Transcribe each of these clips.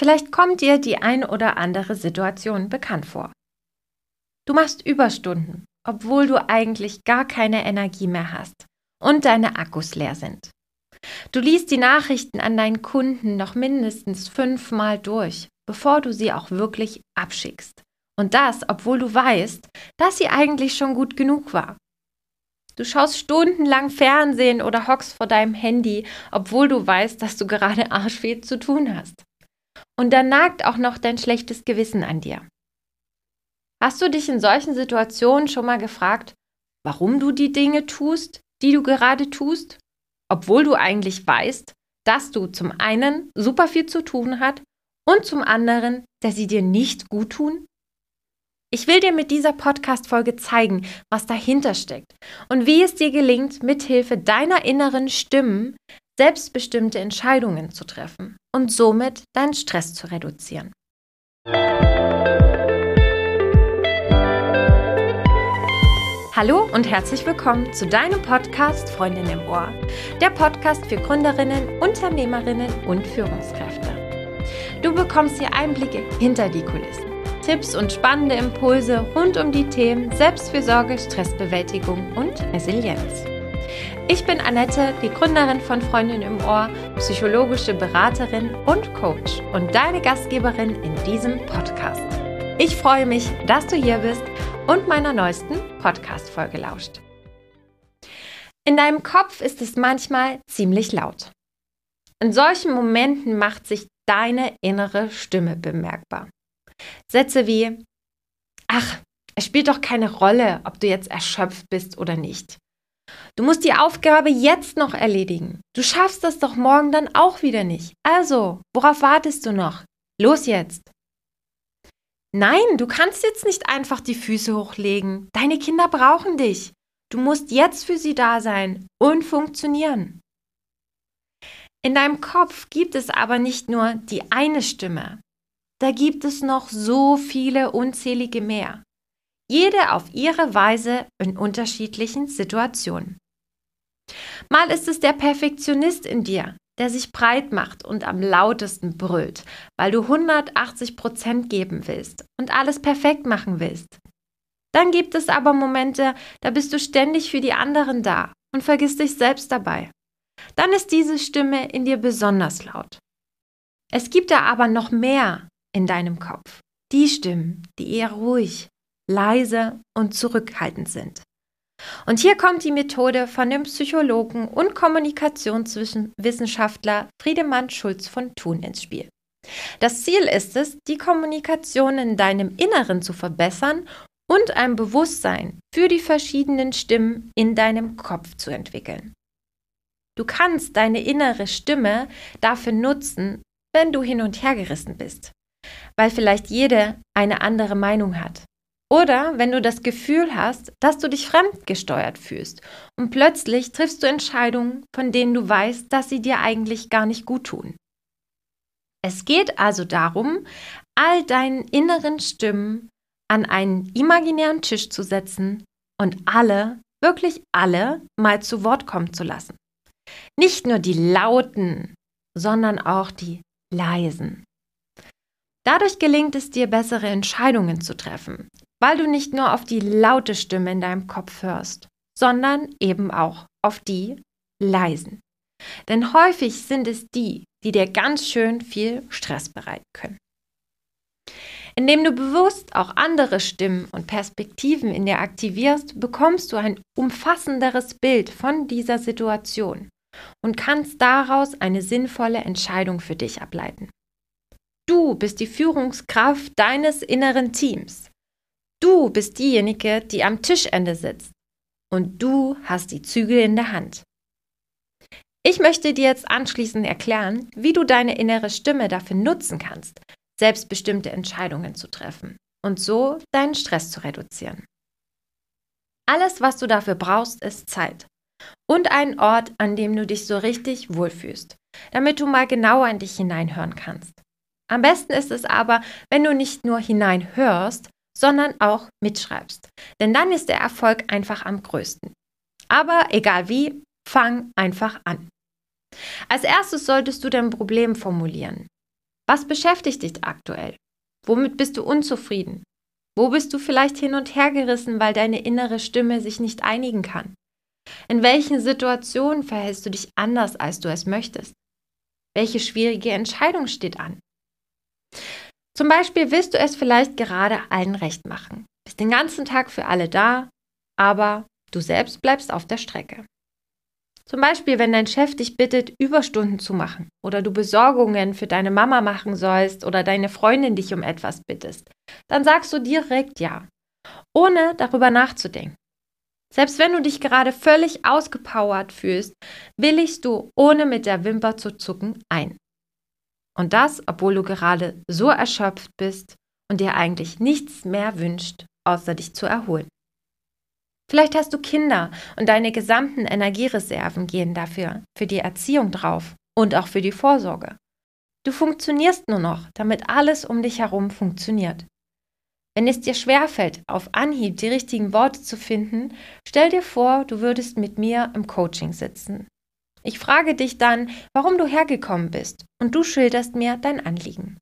Vielleicht kommt dir die ein oder andere Situation bekannt vor. Du machst Überstunden, obwohl du eigentlich gar keine Energie mehr hast und deine Akkus leer sind. Du liest die Nachrichten an deinen Kunden noch mindestens fünfmal durch, bevor du sie auch wirklich abschickst. Und das, obwohl du weißt, dass sie eigentlich schon gut genug war. Du schaust stundenlang Fernsehen oder hockst vor deinem Handy, obwohl du weißt, dass du gerade arschweh zu tun hast. Und dann nagt auch noch dein schlechtes Gewissen an dir. Hast du dich in solchen Situationen schon mal gefragt, warum du die Dinge tust, die du gerade tust, obwohl du eigentlich weißt, dass du zum einen super viel zu tun hast und zum anderen, dass sie dir nicht gut tun? Ich will dir mit dieser Podcast-Folge zeigen, was dahinter steckt und wie es dir gelingt, mithilfe deiner inneren Stimmen selbstbestimmte Entscheidungen zu treffen und somit deinen Stress zu reduzieren. Hallo und herzlich willkommen zu deinem Podcast Freundin im Ohr. Der Podcast für Gründerinnen, Unternehmerinnen und Führungskräfte. Du bekommst hier Einblicke hinter die Kulissen, Tipps und spannende Impulse rund um die Themen Selbstfürsorge, Stressbewältigung und Resilienz. Ich bin Annette, die Gründerin von Freundin im Ohr, psychologische Beraterin und Coach und deine Gastgeberin in diesem Podcast. Ich freue mich, dass du hier bist und meiner neuesten Podcast-Folge lauscht. In deinem Kopf ist es manchmal ziemlich laut. In solchen Momenten macht sich deine innere Stimme bemerkbar. Sätze wie, ach, es spielt doch keine Rolle, ob du jetzt erschöpft bist oder nicht. Du musst die Aufgabe jetzt noch erledigen. Du schaffst das doch morgen dann auch wieder nicht. Also, worauf wartest du noch? Los jetzt! Nein, du kannst jetzt nicht einfach die Füße hochlegen. Deine Kinder brauchen dich. Du musst jetzt für sie da sein und funktionieren. In deinem Kopf gibt es aber nicht nur die eine Stimme. Da gibt es noch so viele unzählige mehr. Jede auf ihre Weise in unterschiedlichen Situationen. Mal ist es der Perfektionist in dir, der sich breit macht und am lautesten brüllt, weil du 180 Prozent geben willst und alles perfekt machen willst. Dann gibt es aber Momente, da bist du ständig für die anderen da und vergisst dich selbst dabei. Dann ist diese Stimme in dir besonders laut. Es gibt da aber noch mehr in deinem Kopf. Die Stimmen, die eher ruhig, leise und zurückhaltend sind. Und hier kommt die Methode von dem Psychologen und Kommunikationswissenschaftler Friedemann Schulz von Thun ins Spiel. Das Ziel ist es, die Kommunikation in deinem Inneren zu verbessern und ein Bewusstsein für die verschiedenen Stimmen in deinem Kopf zu entwickeln. Du kannst deine innere Stimme dafür nutzen, wenn du hin und her gerissen bist, weil vielleicht jede eine andere Meinung hat oder wenn du das Gefühl hast, dass du dich fremdgesteuert fühlst und plötzlich triffst du Entscheidungen, von denen du weißt, dass sie dir eigentlich gar nicht gut tun. Es geht also darum, all deinen inneren Stimmen an einen imaginären Tisch zu setzen und alle, wirklich alle, mal zu Wort kommen zu lassen. Nicht nur die lauten, sondern auch die leisen. Dadurch gelingt es dir, bessere Entscheidungen zu treffen, weil du nicht nur auf die laute Stimme in deinem Kopf hörst, sondern eben auch auf die leisen. Denn häufig sind es die, die dir ganz schön viel Stress bereiten können. Indem du bewusst auch andere Stimmen und Perspektiven in dir aktivierst, bekommst du ein umfassenderes Bild von dieser Situation und kannst daraus eine sinnvolle Entscheidung für dich ableiten. Du bist die Führungskraft deines inneren Teams. Du bist diejenige, die am Tischende sitzt. Und du hast die Zügel in der Hand. Ich möchte dir jetzt anschließend erklären, wie du deine innere Stimme dafür nutzen kannst, selbstbestimmte Entscheidungen zu treffen und so deinen Stress zu reduzieren. Alles, was du dafür brauchst, ist Zeit und ein Ort, an dem du dich so richtig wohlfühlst, damit du mal genauer in dich hineinhören kannst. Am besten ist es aber, wenn du nicht nur hineinhörst, sondern auch mitschreibst. Denn dann ist der Erfolg einfach am größten. Aber egal wie, fang einfach an. Als erstes solltest du dein Problem formulieren. Was beschäftigt dich aktuell? Womit bist du unzufrieden? Wo bist du vielleicht hin und her gerissen, weil deine innere Stimme sich nicht einigen kann? In welchen Situationen verhältst du dich anders, als du es möchtest? Welche schwierige Entscheidung steht an? Zum Beispiel willst du es vielleicht gerade allen recht machen, bist den ganzen Tag für alle da, aber du selbst bleibst auf der Strecke. Zum Beispiel, wenn dein Chef dich bittet, Überstunden zu machen oder du Besorgungen für deine Mama machen sollst oder deine Freundin dich um etwas bittest, dann sagst du direkt ja, ohne darüber nachzudenken. Selbst wenn du dich gerade völlig ausgepowert fühlst, willigst du ohne mit der Wimper zu zucken ein. Und das, obwohl du gerade so erschöpft bist und dir eigentlich nichts mehr wünscht, außer dich zu erholen. Vielleicht hast du Kinder und deine gesamten Energiereserven gehen dafür, für die Erziehung drauf und auch für die Vorsorge. Du funktionierst nur noch, damit alles um dich herum funktioniert. Wenn es dir schwerfällt, auf Anhieb die richtigen Worte zu finden, stell dir vor, du würdest mit mir im Coaching sitzen. Ich frage dich dann, warum du hergekommen bist, und du schilderst mir dein Anliegen.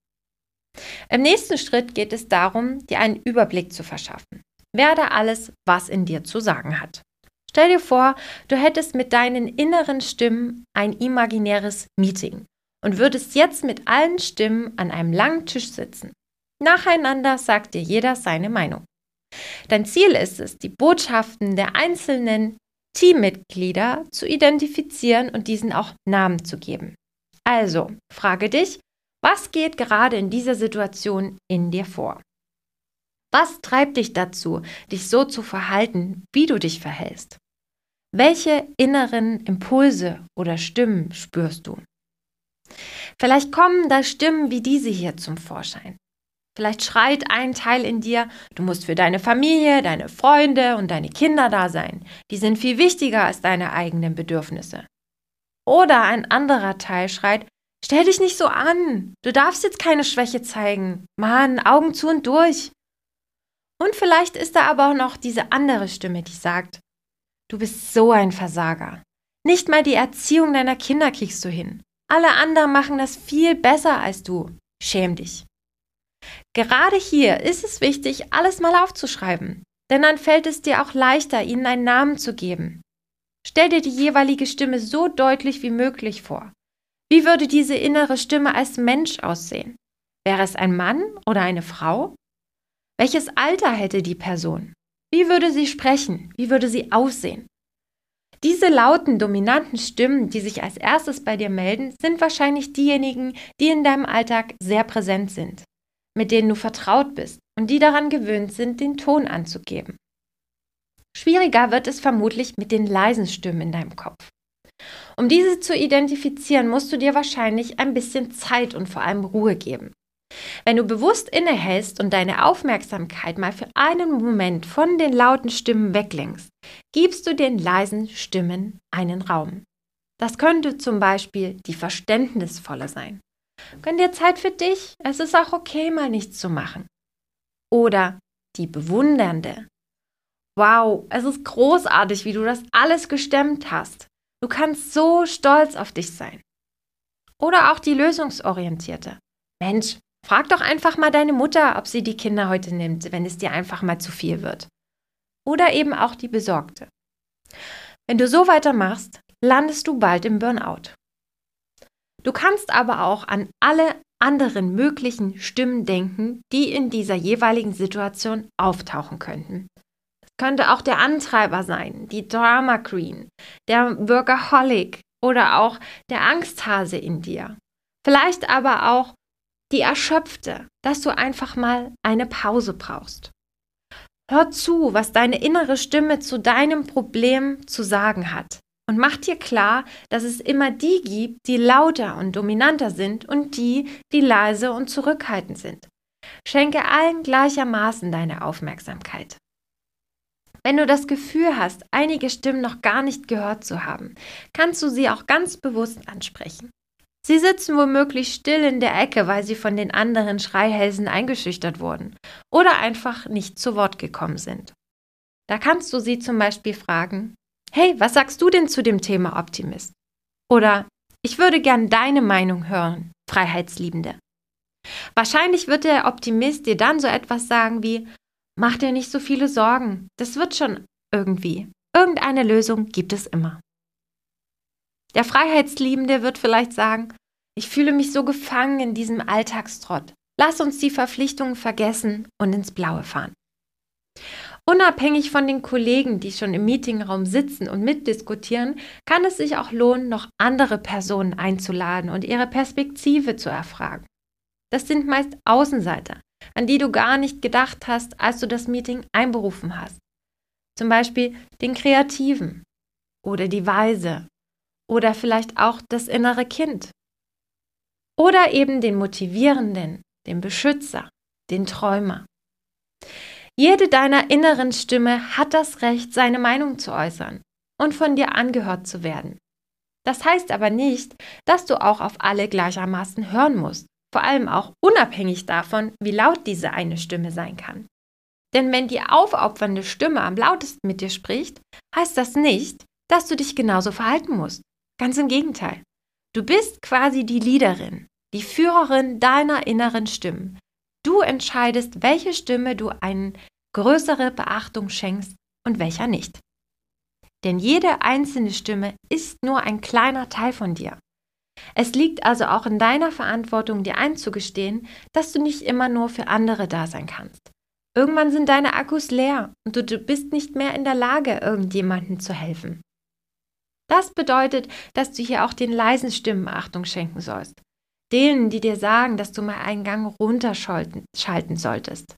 Im nächsten Schritt geht es darum, dir einen Überblick zu verschaffen. Werde alles, was in dir zu sagen hat. Stell dir vor, du hättest mit deinen inneren Stimmen ein imaginäres Meeting und würdest jetzt mit allen Stimmen an einem langen Tisch sitzen. Nacheinander sagt dir jeder seine Meinung. Dein Ziel ist es, die Botschaften der einzelnen Teammitglieder zu identifizieren und diesen auch Namen zu geben. Also, frage dich, was geht gerade in dieser Situation in dir vor? Was treibt dich dazu, dich so zu verhalten, wie du dich verhältst? Welche inneren Impulse oder Stimmen spürst du? Vielleicht kommen da Stimmen wie diese hier zum Vorschein. Vielleicht schreit ein Teil in dir, du musst für deine Familie, deine Freunde und deine Kinder da sein. Die sind viel wichtiger als deine eigenen Bedürfnisse. Oder ein anderer Teil schreit, stell dich nicht so an. Du darfst jetzt keine Schwäche zeigen. Mann, Augen zu und durch. Und vielleicht ist da aber auch noch diese andere Stimme, die sagt, du bist so ein Versager. Nicht mal die Erziehung deiner Kinder kriegst du hin. Alle anderen machen das viel besser als du. Schäm dich. Gerade hier ist es wichtig, alles mal aufzuschreiben, denn dann fällt es dir auch leichter, ihnen einen Namen zu geben. Stell dir die jeweilige Stimme so deutlich wie möglich vor. Wie würde diese innere Stimme als Mensch aussehen? Wäre es ein Mann oder eine Frau? Welches Alter hätte die Person? Wie würde sie sprechen? Wie würde sie aussehen? Diese lauten, dominanten Stimmen, die sich als erstes bei dir melden, sind wahrscheinlich diejenigen, die in deinem Alltag sehr präsent sind, mit denen du vertraut bist und die daran gewöhnt sind, den Ton anzugeben. Schwieriger wird es vermutlich mit den leisen Stimmen in deinem Kopf. Um diese zu identifizieren, musst du dir wahrscheinlich ein bisschen Zeit und vor allem Ruhe geben. Wenn du bewusst innehältst und deine Aufmerksamkeit mal für einen Moment von den lauten Stimmen weglenkst, gibst du den leisen Stimmen einen Raum. Das könnte zum Beispiel die verständnisvolle sein. Gönn dir Zeit für dich, es ist auch okay, mal nichts zu machen. Oder die bewundernde. Wow, es ist großartig, wie du das alles gestemmt hast. Du kannst so stolz auf dich sein. Oder auch die lösungsorientierte. Mensch, Frag doch einfach mal deine Mutter, ob sie die Kinder heute nimmt, wenn es dir einfach mal zu viel wird. Oder eben auch die Besorgte. Wenn du so weitermachst, landest du bald im Burnout. Du kannst aber auch an alle anderen möglichen Stimmen denken, die in dieser jeweiligen Situation auftauchen könnten. Es könnte auch der Antreiber sein, die Drama Queen, der Workaholic oder auch der Angsthase in dir. Vielleicht aber auch die Erschöpfte, dass du einfach mal eine Pause brauchst. Hör zu, was deine innere Stimme zu deinem Problem zu sagen hat. Und mach dir klar, dass es immer die gibt, die lauter und dominanter sind und die, die leise und zurückhaltend sind. Schenke allen gleichermaßen deine Aufmerksamkeit. Wenn du das Gefühl hast, einige Stimmen noch gar nicht gehört zu haben, kannst du sie auch ganz bewusst ansprechen. Sie sitzen womöglich still in der Ecke, weil sie von den anderen Schreihälsen eingeschüchtert wurden oder einfach nicht zu Wort gekommen sind. Da kannst du sie zum Beispiel fragen, hey, was sagst du denn zu dem Thema Optimist? Oder ich würde gern deine Meinung hören, Freiheitsliebende. Wahrscheinlich wird der Optimist dir dann so etwas sagen wie, mach dir nicht so viele Sorgen, das wird schon irgendwie. Irgendeine Lösung gibt es immer. Der Freiheitsliebende wird vielleicht sagen, ich fühle mich so gefangen in diesem Alltagstrott. Lass uns die Verpflichtungen vergessen und ins Blaue fahren. Unabhängig von den Kollegen, die schon im Meetingraum sitzen und mitdiskutieren, kann es sich auch lohnen, noch andere Personen einzuladen und ihre Perspektive zu erfragen. Das sind meist Außenseiter, an die du gar nicht gedacht hast, als du das Meeting einberufen hast. Zum Beispiel den Kreativen oder die Weise oder vielleicht auch das innere Kind. Oder eben den Motivierenden, den Beschützer, den Träumer. Jede deiner inneren Stimme hat das Recht, seine Meinung zu äußern und von dir angehört zu werden. Das heißt aber nicht, dass du auch auf alle gleichermaßen hören musst, vor allem auch unabhängig davon, wie laut diese eine Stimme sein kann. Denn wenn die aufopfernde Stimme am lautesten mit dir spricht, heißt das nicht, dass du dich genauso verhalten musst. Ganz im Gegenteil. Du bist quasi die Leaderin, die Führerin deiner inneren Stimmen, Du entscheidest, welche Stimme du eine größere Beachtung schenkst und welcher nicht. Denn jede einzelne Stimme ist nur ein kleiner Teil von dir. Es liegt also auch in deiner Verantwortung, dir einzugestehen, dass du nicht immer nur für andere da sein kannst. Irgendwann sind deine Akkus leer und du bist nicht mehr in der Lage, irgendjemandem zu helfen. Das bedeutet, dass du hier auch den leisen Stimmen Achtung schenken sollst denen, die dir sagen, dass du mal einen Gang runterschalten solltest.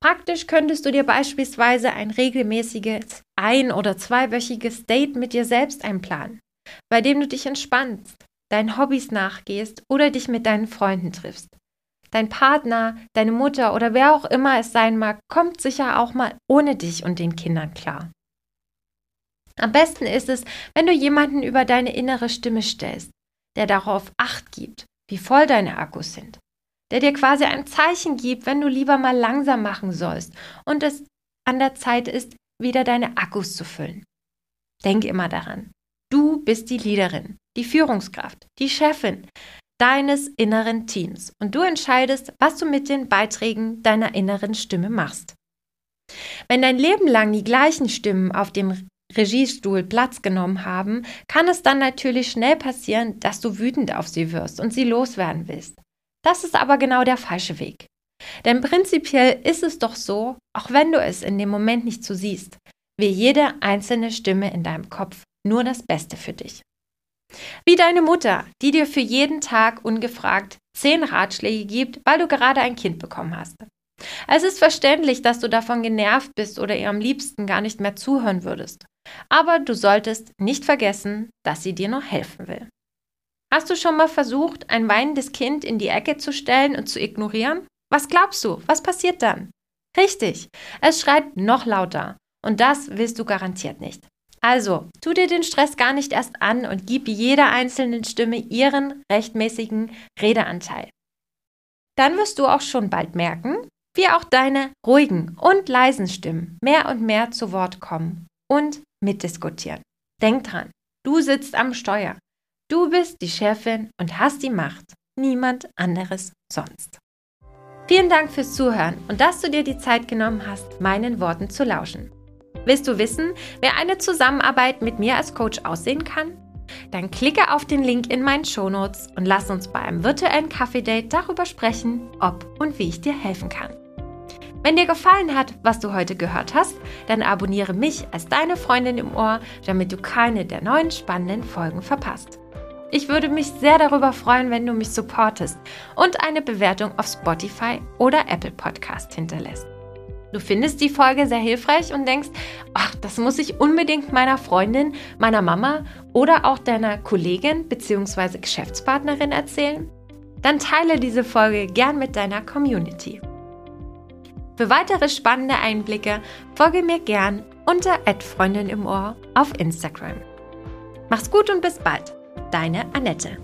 Praktisch könntest du dir beispielsweise ein regelmäßiges ein- oder zweiwöchiges Date mit dir selbst einplanen, bei dem du dich entspannst, deinen Hobbys nachgehst oder dich mit deinen Freunden triffst. Dein Partner, deine Mutter oder wer auch immer es sein mag, kommt sicher auch mal ohne dich und den Kindern klar. Am besten ist es, wenn du jemanden über deine innere Stimme stellst, der darauf acht gibt, wie voll deine Akkus sind, der dir quasi ein Zeichen gibt, wenn du lieber mal langsam machen sollst und es an der Zeit ist, wieder deine Akkus zu füllen. Denk immer daran, du bist die Leaderin, die Führungskraft, die Chefin deines inneren Teams und du entscheidest, was du mit den Beiträgen deiner inneren Stimme machst. Wenn dein Leben lang die gleichen Stimmen auf dem Regiestuhl Platz genommen haben, kann es dann natürlich schnell passieren, dass du wütend auf sie wirst und sie loswerden willst. Das ist aber genau der falsche Weg. Denn prinzipiell ist es doch so, auch wenn du es in dem Moment nicht so siehst, will jede einzelne Stimme in deinem Kopf nur das Beste für dich. Wie deine Mutter, die dir für jeden Tag ungefragt zehn Ratschläge gibt, weil du gerade ein Kind bekommen hast. Es ist verständlich, dass du davon genervt bist oder ihr am liebsten gar nicht mehr zuhören würdest. Aber du solltest nicht vergessen, dass sie dir noch helfen will. Hast du schon mal versucht, ein weinendes Kind in die Ecke zu stellen und zu ignorieren? Was glaubst du? Was passiert dann? Richtig, es schreit noch lauter. Und das willst du garantiert nicht. Also, tu dir den Stress gar nicht erst an und gib jeder einzelnen Stimme ihren rechtmäßigen Redeanteil. Dann wirst du auch schon bald merken, wie auch deine ruhigen und leisen Stimmen mehr und mehr zu Wort kommen und mitdiskutieren. Denk dran, du sitzt am Steuer. Du bist die Chefin und hast die Macht. Niemand anderes sonst. Vielen Dank fürs Zuhören und dass du dir die Zeit genommen hast, meinen Worten zu lauschen. Willst du wissen, wer eine Zusammenarbeit mit mir als Coach aussehen kann? Dann klicke auf den Link in meinen Shownotes und lass uns bei einem virtuellen Kaffee-Date darüber sprechen, ob und wie ich dir helfen kann. Wenn dir gefallen hat, was du heute gehört hast, dann abonniere mich als deine Freundin im Ohr, damit du keine der neuen spannenden Folgen verpasst. Ich würde mich sehr darüber freuen, wenn du mich supportest und eine Bewertung auf Spotify oder Apple Podcast hinterlässt. Du findest die Folge sehr hilfreich und denkst, ach, das muss ich unbedingt meiner Freundin, meiner Mama oder auch deiner Kollegin bzw. Geschäftspartnerin erzählen? Dann teile diese Folge gern mit deiner Community. Für weitere spannende Einblicke folge mir gern unter Freundin im Ohr auf Instagram. Mach's gut und bis bald. Deine Annette.